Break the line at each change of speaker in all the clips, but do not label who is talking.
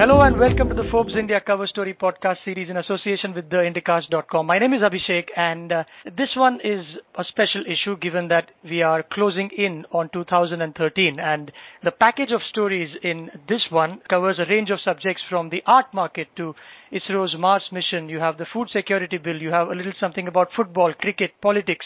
Hello and welcome to the Forbes India Cover Story podcast series in association with theindicast.com. My name is Abhishek and uh, this one is a special issue given that we are closing in on 2013 and the package of stories in this one covers a range of subjects from the art market to ISRO's Mars mission. You have the food security bill. You have a little something about football, cricket, politics.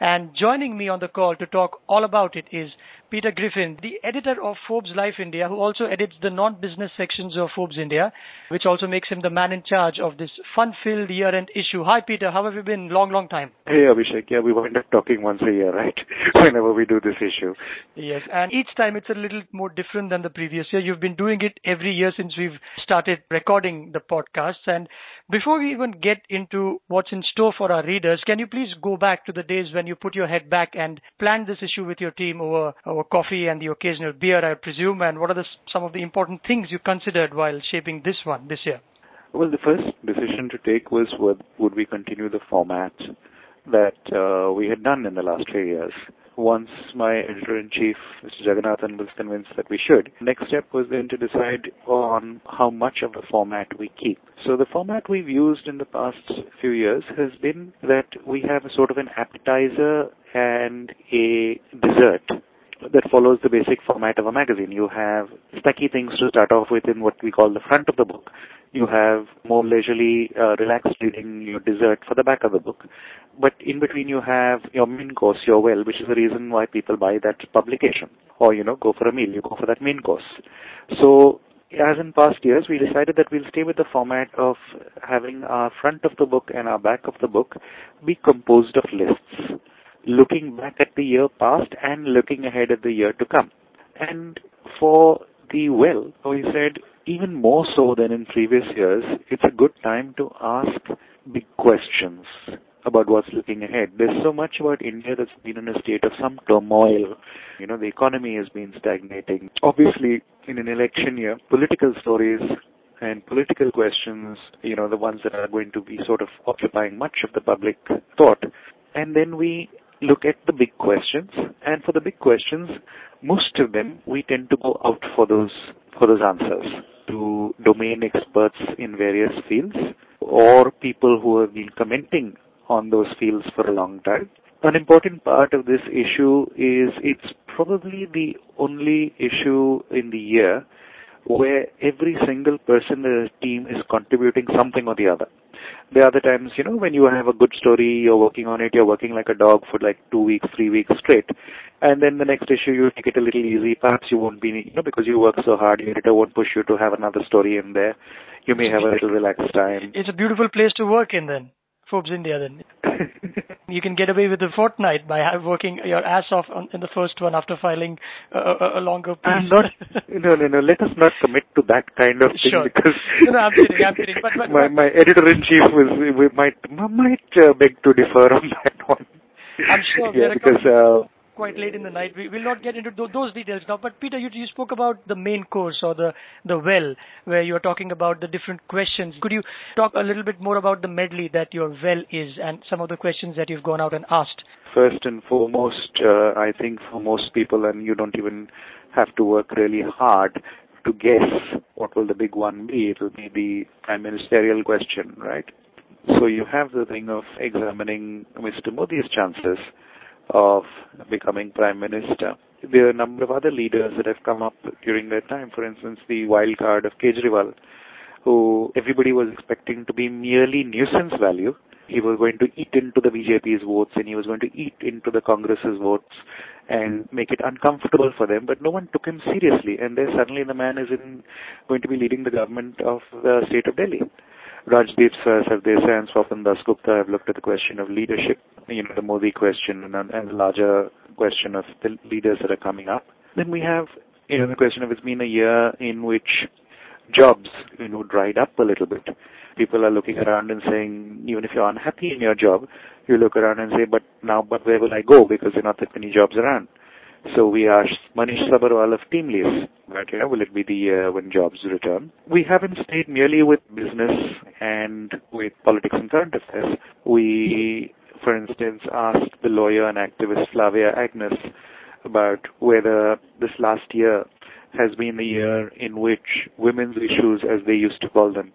And joining me on the call to talk all about it is Peter Griffin, the editor of Forbes Life India, who also edits the non-business sections of Forbes India, which also makes him the man in charge of this fun-filled year-end issue. Hi, Peter. How have you been? Long, long time.
Hey, Abhishek. Yeah, we wind up talking once a year, right? Whenever we do this issue.
Yes, and each time it's a little more different than the previous year. You've been doing it every year since we've started recording the podcasts. And before we even get into what's in store for our readers, can you please go back to the days when you put your head back and planned this issue with your team over, over coffee and the occasional beer, I presume, and what are the, some of the important things you considered while shaping this one this year?
Well, the first decision to take was would, would we continue the format that uh, we had done in the last few years. Once my editor-in-chief, Mr. Jagannathan, was convinced that we should, next step was then to decide on how much of the format we keep. So the format we've used in the past few years has been that we have a sort of an appetizer and a dessert that follows the basic format of a magazine. You have specky things to start off with in what we call the front of the book. You have more leisurely, uh, relaxed reading, your dessert for the back of the book. But in between you have your main course, your well, which is the reason why people buy that publication. Or, you know, go for a meal, you go for that main course. So, as in past years, we decided that we'll stay with the format of having our front of the book and our back of the book be composed of lists looking back at the year past and looking ahead at the year to come. And for the well, we said even more so than in previous years, it's a good time to ask big questions about what's looking ahead. There's so much about India that's been in a state of some turmoil. You know, the economy has been stagnating. Obviously, in an election year, political stories and political questions, you know, the ones that are going to be sort of occupying much of the public thought. And then we look at the big questions, and for the big questions, most of them we tend to go out for those for those answers to domain experts in various fields or people who have been commenting on those fields for a long time. An important part of this issue is it's probably the only issue in the year where every single person in the team is contributing something or the other. There are other times, you know, when you have a good story, you're working on it, you're working like a dog for like two weeks, three weeks straight. And then the next issue, you take it a little easy. Perhaps you won't be, you know, because you work so hard, your editor won't push you to have another story in there. You may have a little relaxed time.
It's a beautiful place to work in then. Forbes India then. you can get away with a fortnight by working your ass off on, in the first one after filing a, a, longer piece.
I'm not, no, no, no. Let us not commit to that kind of thing
sure.
because
no, no, I'm kidding. I'm kidding. But, but,
my my editor in chief was we might might uh, beg to differ on that one.
I'm sure.
Yeah, because. Uh,
quite late in the night. We will not get into th- those details now. But Peter, you, you spoke about the main course or the the well, where you are talking about the different questions. Could you talk a little bit more about the medley that your well is and some of the questions that you've gone out and asked?
First and foremost, uh, I think for most people, and you don't even have to work really hard to guess what will the big one be. It will be the prime ministerial question, right? So you have the thing of examining Mr. Modi's chances of becoming prime minister. There are a number of other leaders that have come up during that time. For instance, the wild card of Kejriwal, who everybody was expecting to be merely nuisance value. He was going to eat into the BJP's votes and he was going to eat into the Congress's votes and make it uncomfortable for them, but no one took him seriously. And then suddenly the man is in, going to be leading the government of the state of Delhi. Rajdeep Sardesai and Swapan Dasgupta have looked at the question of leadership, you know, the Modi question and, and the larger question of the leaders that are coming up. Then we have, you know, the question of it's been a year in which jobs, you know, dried up a little bit. People are looking around and saying, even if you're unhappy in your job, you look around and say, but now, but where will I go? Because there are not that many jobs around. So we asked Manish Sabharwal of TeamLease, but you know, will it be the year when jobs return? We haven't stayed merely with business and with politics and current affairs. We, for instance, asked the lawyer and activist Flavia Agnes about whether this last year has been the year in which women's issues, as they used to call them,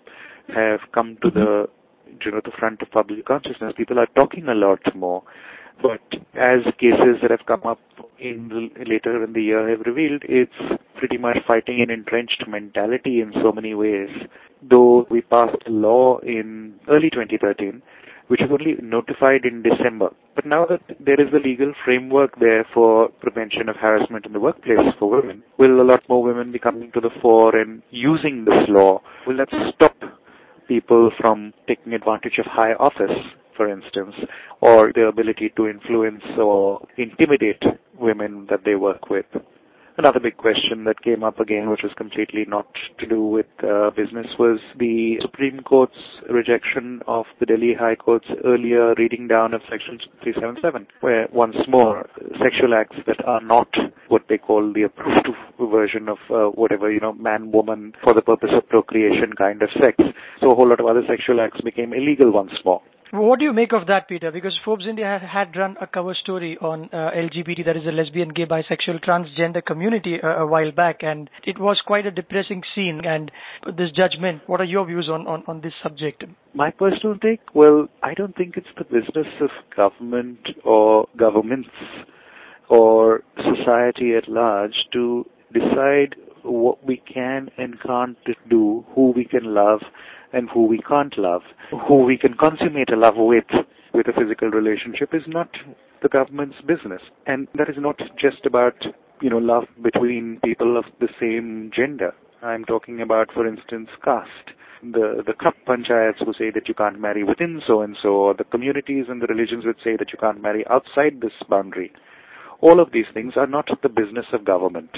have come to the mm-hmm. you know the front of public consciousness. People are talking a lot more. But as cases that have come up in later in the year have revealed, it's pretty much fighting an entrenched mentality in so many ways. Though we passed a law in early 2013, which was only notified in December. But now that there is a legal framework there for prevention of harassment in the workplace for women, will a lot more women be coming to the fore and using this law? Will that stop people from taking advantage of high office for instance, or their ability to influence or intimidate women that they work with. Another big question that came up again, which was completely not to do with uh, business, was the Supreme Court's rejection of the Delhi High Court's earlier reading down of Section 377, where once more sexual acts that are not what they call the approved version of uh, whatever, you know, man, woman, for the purpose of procreation kind of sex. So a whole lot of other sexual acts became illegal once more.
What do you make of that, Peter? Because Forbes India had run a cover story on uh, LGBT, that is a lesbian, gay, bisexual, transgender community uh, a while back, and it was quite a depressing scene. And this judgment, what are your views on, on, on this subject?
My personal take, well, I don't think it's the business of government or governments or society at large to decide what we can and can't do, who we can love and who we can't love, who we can consummate a love with, with a physical relationship is not the government's business. And that is not just about, you know, love between people of the same gender. I'm talking about, for instance, caste. The the Khap panchayats who say that you can't marry within so and so, or the communities and the religions which say that you can't marry outside this boundary. All of these things are not the business of government.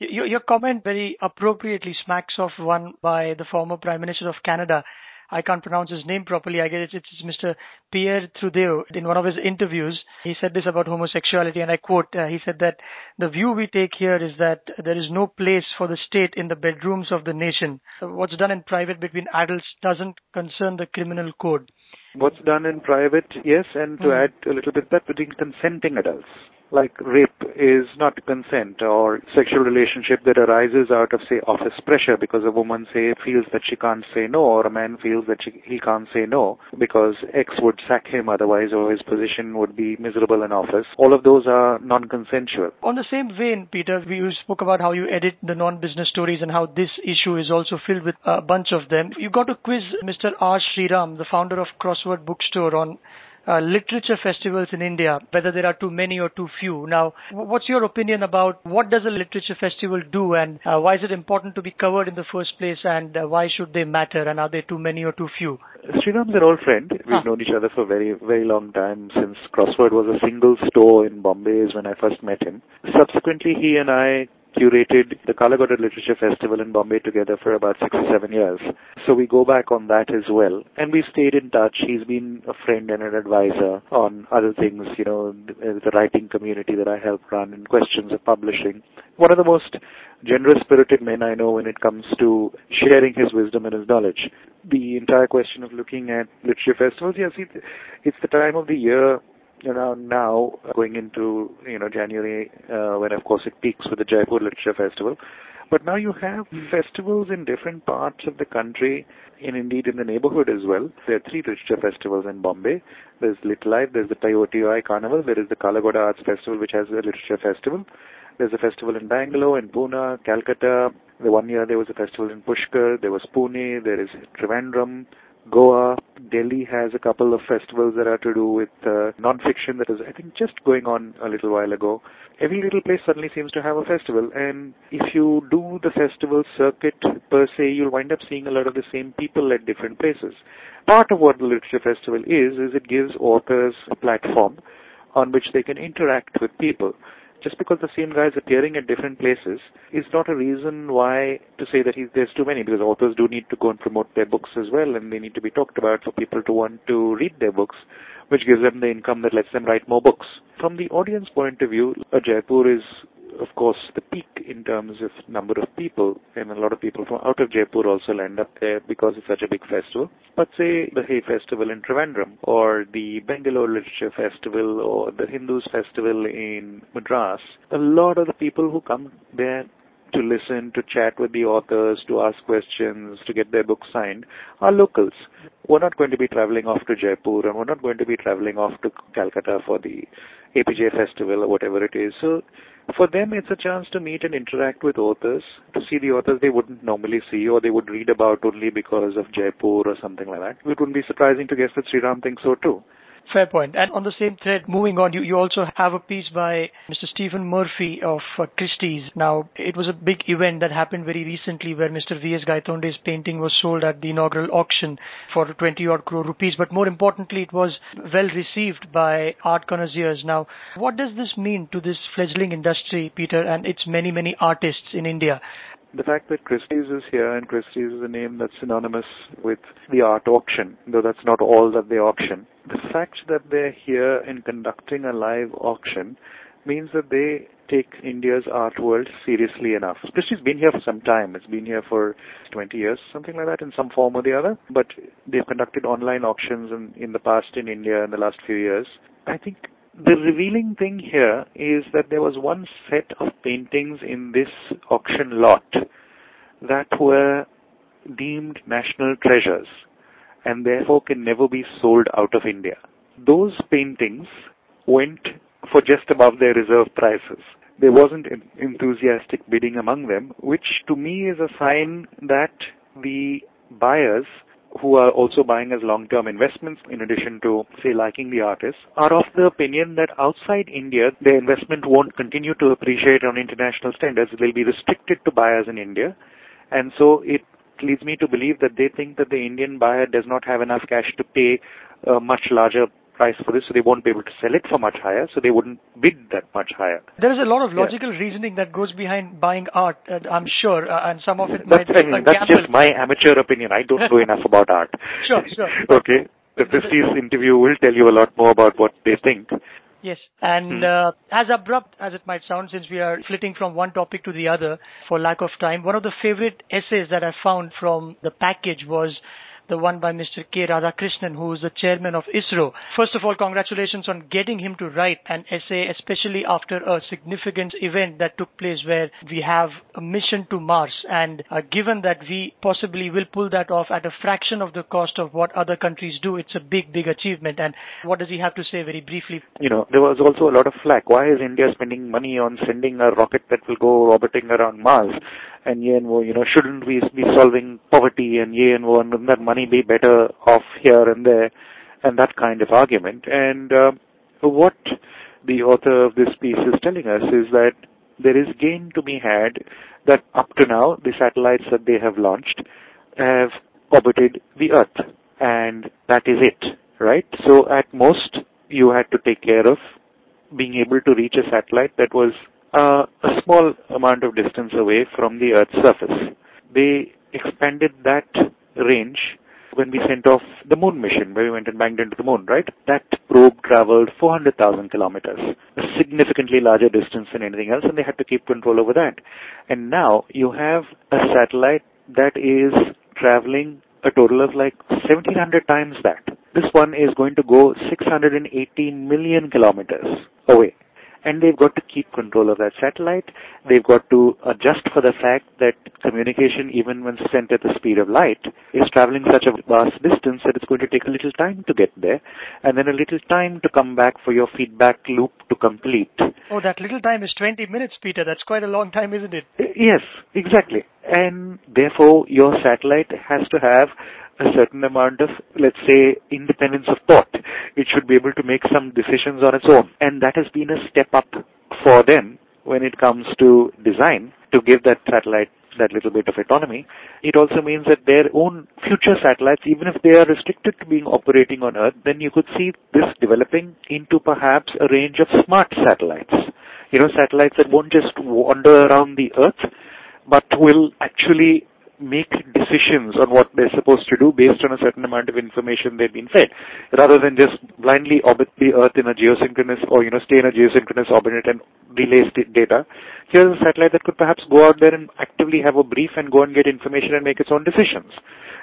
Your, comment very appropriately smacks of one by the former Prime Minister of Canada. I can't pronounce his name properly. I guess it's, it's Mr. Pierre Trudeau. In one of his interviews, he said this about homosexuality, and I quote, uh, he said that the view we take here is that there is no place for the state in the bedrooms of the nation. What's done in private between adults doesn't concern the criminal code.
What's done in private, yes, and to mm. add a little bit that between consenting adults like rape is not consent or sexual relationship that arises out of say office pressure because a woman say feels that she can't say no or a man feels that she, he can't say no because X would sack him otherwise or his position would be miserable in office. All of those are non-consensual.
On the same vein, Peter, we spoke about how you edit the non-business stories and how this issue is also filled with a bunch of them. You got to quiz Mr. R. Sriram, the founder of Crossword Bookstore on uh, literature festivals in India, whether there are too many or too few. Now, what's your opinion about what does a literature festival do and uh, why is it important to be covered in the first place and uh, why should they matter and are they too many or too few?
Sriram's an old friend. We've huh. known each other for a very, very long time since Crossword was a single store in Bombay is when I first met him. Subsequently, he and I curated the Kala Ghoda Literature Festival in Bombay together for about six or seven years. So we go back on that as well. And we've stayed in touch. He's been a friend and an advisor on other things, you know, uh, the writing community that I help run and questions of publishing. One of the most generous spirited men I know when it comes to sharing his wisdom and his knowledge. The entire question of looking at literature festivals, yes, it's the time of the year you know, now going into you know January, uh, when of course it peaks with the Jaipur Literature Festival. But now you have festivals in different parts of the country, and indeed in the neighborhood as well. There are three literature festivals in Bombay. There's Little Life, there's the IOTI Carnival, there is the Kala Ghoda Arts Festival, which has a literature festival. There's a festival in Bangalore, in Pune, Calcutta. The one year there was a festival in Pushkar. There was Pune. There is Trivandrum. Goa, Delhi has a couple of festivals that are to do with uh, non-fiction that is, I think, just going on a little while ago. Every little place suddenly seems to have a festival, and if you do the festival circuit per se, you'll wind up seeing a lot of the same people at different places. Part of what the literature festival is, is it gives authors a platform on which they can interact with people just because the same guy is appearing at different places is not a reason why to say that there's too many because authors do need to go and promote their books as well and they need to be talked about for people to want to read their books which gives them the income that lets them write more books. From the audience point of view, a Jaipur is of course, the peak in terms of number of people, and a lot of people from out of Jaipur also land up there because it's such a big festival. But say the Hay Festival in Trivandrum, or the Bangalore Literature Festival, or the Hindus Festival in Madras, a lot of the people who come there to listen, to chat with the authors, to ask questions, to get their books signed are locals. We're not going to be traveling off to Jaipur and we're not going to be traveling off to Calcutta for the APJ festival or whatever it is. So for them, it's a chance to meet and interact with authors, to see the authors they wouldn't normally see or they would read about only because of Jaipur or something like that. It wouldn't be surprising to guess that Sriram thinks so too.
Fair point. And on the same thread, moving on, you, you also have a piece by Mr. Steven Murphy of uh, Christie's. Now, it was a big event that happened very recently where Mr. V.S. Gaitonde's painting was sold at the inaugural auction for 20 odd crore rupees. But more importantly, it was well received by art connoisseurs. Now, what does this mean to this fledgling industry, Peter, and its many, many artists in India?
The fact that Christie's is here and Christie's is a name that's synonymous with the art auction, though that's not all that they auction. The fact that they're here and conducting a live auction means that they take India's art world seriously enough. Christie's been here for some time. It's been here for 20 years, something like that, in some form or the other. But they've conducted online auctions in, in the past in India in the last few years. I think the revealing thing here is that there was one set of paintings in this auction lot that were deemed national treasures and therefore can never be sold out of India. Those paintings went for just above their reserve prices. There wasn't enthusiastic bidding among them, which to me is a sign that the buyers who are also buying as long-term investments in addition to, say, liking the artist, are of the opinion that outside India, their investment won't continue to appreciate on international standards. They'll be restricted to buyers in India. And so it leads me to believe that they think that the Indian buyer does not have enough cash to pay a much larger price for this, so they won't be able to sell it for much higher, so they wouldn't bid that much higher.
There is a lot of logical yeah. reasoning that goes behind buying art, uh, I'm sure, uh, and some of it
that's,
might
I mean, That's just my amateur opinion. I don't know enough about art.
Sure, sure.
okay. The Christie's interview will tell you a lot more about what they think.
Yes, and hmm. uh, as abrupt as it might sound, since we are flitting from one topic to the other for lack of time, one of the favorite essays that I found from the package was the one by Mr. K. Radhakrishnan, who is the chairman of ISRO. First of all, congratulations on getting him to write an essay, especially after a significant event that took place where we have a mission to Mars. And uh, given that we possibly will pull that off at a fraction of the cost of what other countries do, it's a big, big achievement. And what does he have to say very briefly?
You know, there was also a lot of flack. Why is India spending money on sending a rocket that will go orbiting around Mars? And wo, you know, shouldn't we be solving poverty and ye and wo, and wouldn't that money be better off here and there, and that kind of argument. And uh, what the author of this piece is telling us is that there is gain to be had that up to now, the satellites that they have launched have orbited the Earth, and that is it, right? So at most, you had to take care of being able to reach a satellite that was a small amount of distance away from the Earth's surface. They expanded that range when we sent off the moon mission, where we went and banged into the moon, right? That probe traveled 400,000 kilometers, a significantly larger distance than anything else, and they had to keep control over that. And now you have a satellite that is traveling a total of like 1700 times that. This one is going to go 680 million kilometers away and they've got to keep control of that satellite. They've got to adjust for the fact that communication, even when sent at the speed of light, is traveling such a vast distance that it's going to take a little time to get there, and then a little time to come back for your feedback loop to complete.
Oh, that little time is 20 minutes, Peter. That's quite a long time, isn't it?
Yes, exactly. And therefore, your satellite has to have a certain amount of, let's say, independence of thought. It should be able to make some decisions on its own. And that has been a step up for them when it comes to design to give that satellite that little bit of autonomy. It also means that their own future satellites, even if they are restricted to being operating on Earth, then you could see this developing into perhaps a range of smart satellites. You know, satellites that won't just wander around the Earth, but will actually make decisions on what they're supposed to do based on a certain amount of information they've been fed, rather than just blindly orbit the Earth in a geosynchronous or, you know, stay in a geosynchronous orbit and relay data. Here's a satellite that could perhaps go out there and actively have a brief and go and get information and make its own decisions.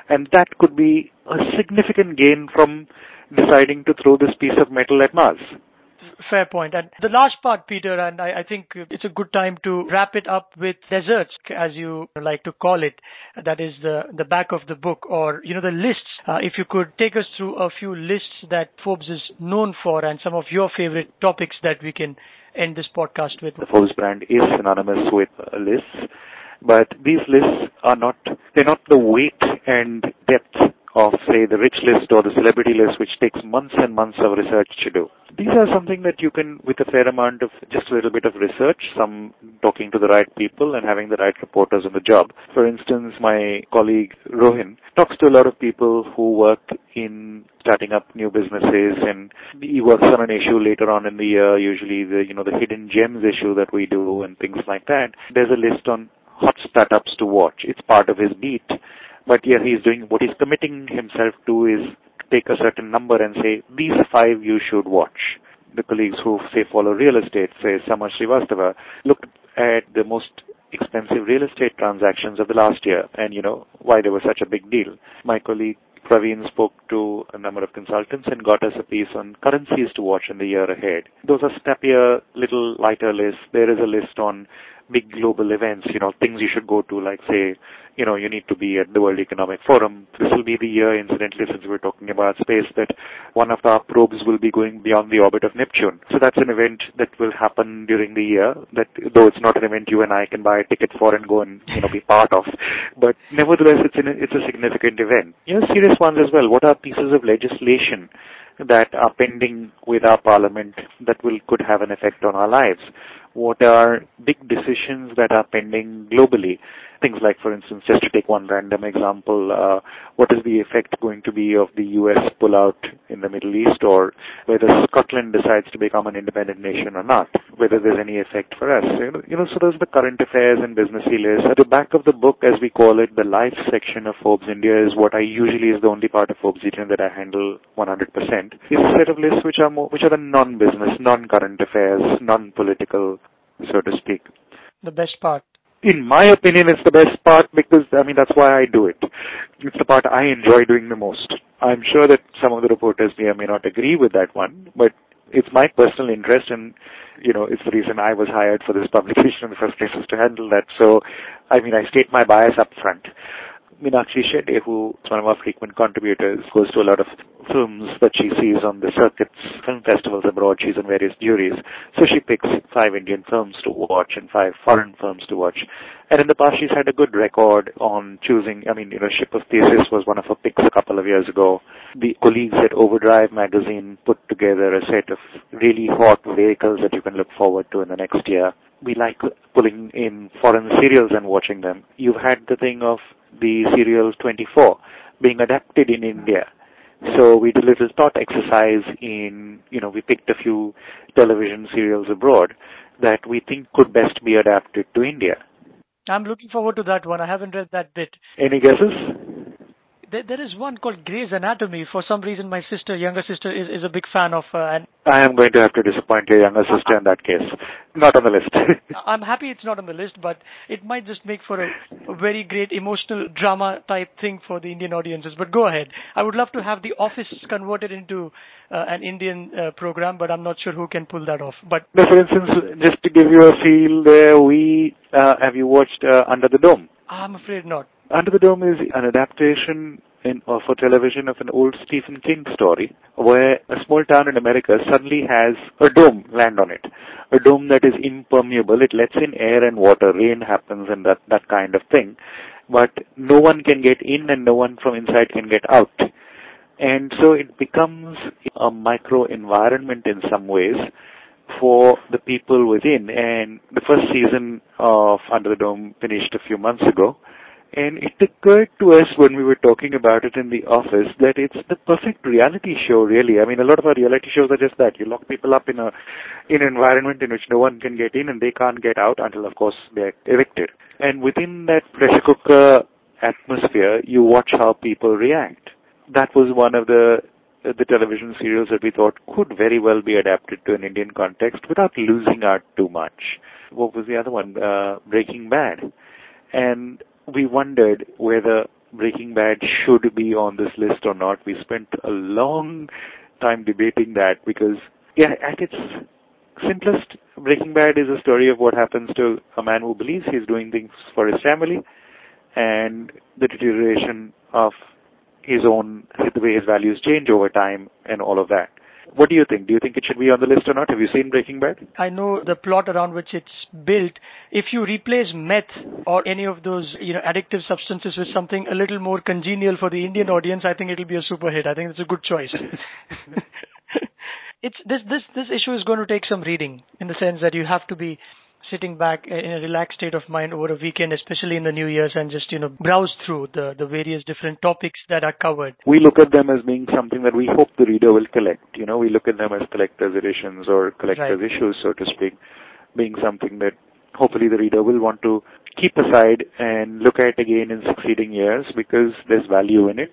And that could be a significant gain from deciding to throw this piece of metal at Mars.
Fair point. And the last part, Peter, and I, I think it's a good time to wrap it up with desserts, as you like to call it. That is the the back of the book, or you know, the lists. Uh, if you could take us through a few lists that Forbes is known for, and some of your favorite topics that we can end this podcast with.
The Forbes brand is synonymous with uh, lists, but these lists are not, they're not the weight and depth of, say, the rich list or the celebrity list, which takes months and months of research to do. These are something that you can, with a fair amount of just a little bit of research, some talking to the right people and having the right reporters on the job. For instance, my colleague Rohin talks to a lot of people who work in starting up new businesses and he works on an issue later on in the year, usually the, you know, the hidden gems issue that we do and things like that. There's a list on hot startups to watch. It's part of his beat. But yeah, he's doing what he's committing himself to is take a certain number and say, these five you should watch. The colleagues who say follow real estate, say Samar Srivastava, look at the most expensive real estate transactions of the last year and you know why they were such a big deal. My colleague Praveen spoke to a number of consultants and got us a piece on currencies to watch in the year ahead. Those are snappier, little lighter lists. There is a list on big global events, you know, things you should go to, like say, you know, you need to be at the World Economic Forum. This will be the year, incidentally, since we're talking about space, that one of our probes will be going beyond the orbit of Neptune. So that's an event that will happen during the year, that though it's not an event you and I can buy a ticket for and go and, you know, be part of, but nevertheless, it's, an, it's a significant event. You know, serious ones as well. What are pieces of legislation that are pending with our parliament that will could have an effect on our lives? What are big decisions that are pending globally? Things like, for instance, just to take one random example, uh, what is the effect going to be of the US pullout in the Middle East or whether Scotland decides to become an independent nation or not, whether there's any effect for us. You know, so those are the current affairs and business lists. At the back of the book, as we call it, the life section of Forbes India is what I usually is the only part of Forbes India that I handle 100%. Is a set of lists which are more, which are the non-business, non-current affairs, non-political, so to speak.
The best part
in my opinion, it's the best part because, I mean, that's why I do it. It's the part I enjoy doing the most. I'm sure that some of the reporters may or may not agree with that one, but it's my personal interest and, you know, it's the reason I was hired for this publication in the first place is to handle that. So, I mean, I state my bias up front. Meenakshi Shedde, who is one of our frequent contributors, goes to a lot of films that she sees on the circuits, film festivals abroad. She's on various juries. So she picks five Indian films to watch and five foreign films to watch. And in the past, she's had a good record on choosing. I mean, you know, Ship of Theseus was one of her picks a couple of years ago. The colleagues at Overdrive magazine put together a set of really hot vehicles that you can look forward to in the next year. We like pulling in foreign serials and watching them. You've had the thing of the serial 24 being adapted in India. So we did a little thought exercise in, you know, we picked a few television serials abroad that we think could best be adapted to India.
I'm looking forward to that one. I haven't read that bit.
Any guesses?
There, there is one called Grey's Anatomy. For some reason, my sister, younger sister, is, is a big fan of. Uh, and
I am going to have to disappoint your younger sister in that case. Not on the list.
I'm happy it's not on the list, but it might just make for a, very great emotional drama type thing for the Indian audiences. But go ahead. I would love to have The Office converted into uh, an Indian uh, program, but I'm not sure who can pull that off. But
for instance, just to give you a feel, there we uh, have you watched uh, Under the Dome?
I'm afraid not.
Under the Dome is an adaptation in, uh, for television of an old Stephen King story where a small town in America suddenly has a dome land on it. A dome that is impermeable. It lets in air and water. Rain happens and that, that kind of thing. But no one can get in and no one from inside can get out. And so it becomes a micro environment in some ways for the people within. And the first season of Under the Dome finished a few months ago. And it occurred to us when we were talking about it in the office that it's the perfect reality show, really. I mean, a lot of our reality shows are just that. You lock people up in a, in an environment in which no one can get in and they can't get out until, of course, they're evicted. And within that pressure cooker atmosphere, you watch how people react. That was one of the the television serials that we thought could very well be adapted to an Indian context without losing out too much. What was the other one? Uh, Breaking Bad. And we wondered whether Breaking Bad should be on this list or not. We spent a long time debating that because yeah, at its simplest, Breaking Bad is a story of what happens to a man who believes he's doing things for his family and the deterioration of his own, the way his values change over time and all of that. What do you think? Do you think it should be on the list or not? Have you seen Breaking Bad?
I know the plot around which it's built. If you replace meth or any of those, you know, addictive substances with something a little more congenial for the Indian audience, I think it'll be a super hit. I think it's a good choice. it's this this this issue is going to take some reading in the sense that you have to be sitting back in a relaxed state of mind over a weekend, especially in the New Year's, and just you know browse through the the various different topics that are covered.
We look at them as being something that we hope the reader will collect. You know, we look at them as collector's editions or collector's
right.
issues, so to speak, being something that hopefully the reader will want to keep aside and look at again in succeeding years because there's value in it,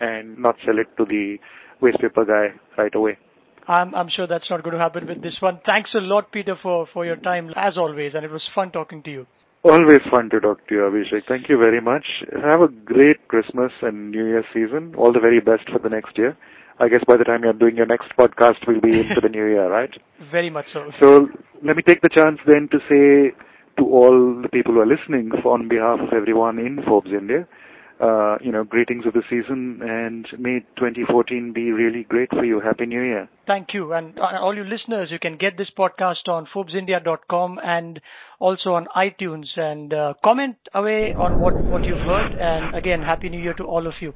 and not sell it to the waste paper guy right away.
I'm, I'm sure that's not going to happen with this one. Thanks a lot, Peter, for, for your time, as always, and it was fun talking to you.
Always fun to talk to you, Abhishek. Thank you very much. Have a great Christmas and New Year season. All the very best for the next year. I guess by the time you're doing your next podcast, we'll be into the new year, right?
Very much so.
So let me take the chance then to say to all the people who are listening, on behalf of everyone in Forbes India, you know, greetings of the season and may 2014 be really great for you. Happy New Year.
Thank you. And uh, all you listeners, you can get this podcast on ForbesIndia.com and also on iTunes and uh, comment away on what, what you've heard. And again, Happy New Year to all of you.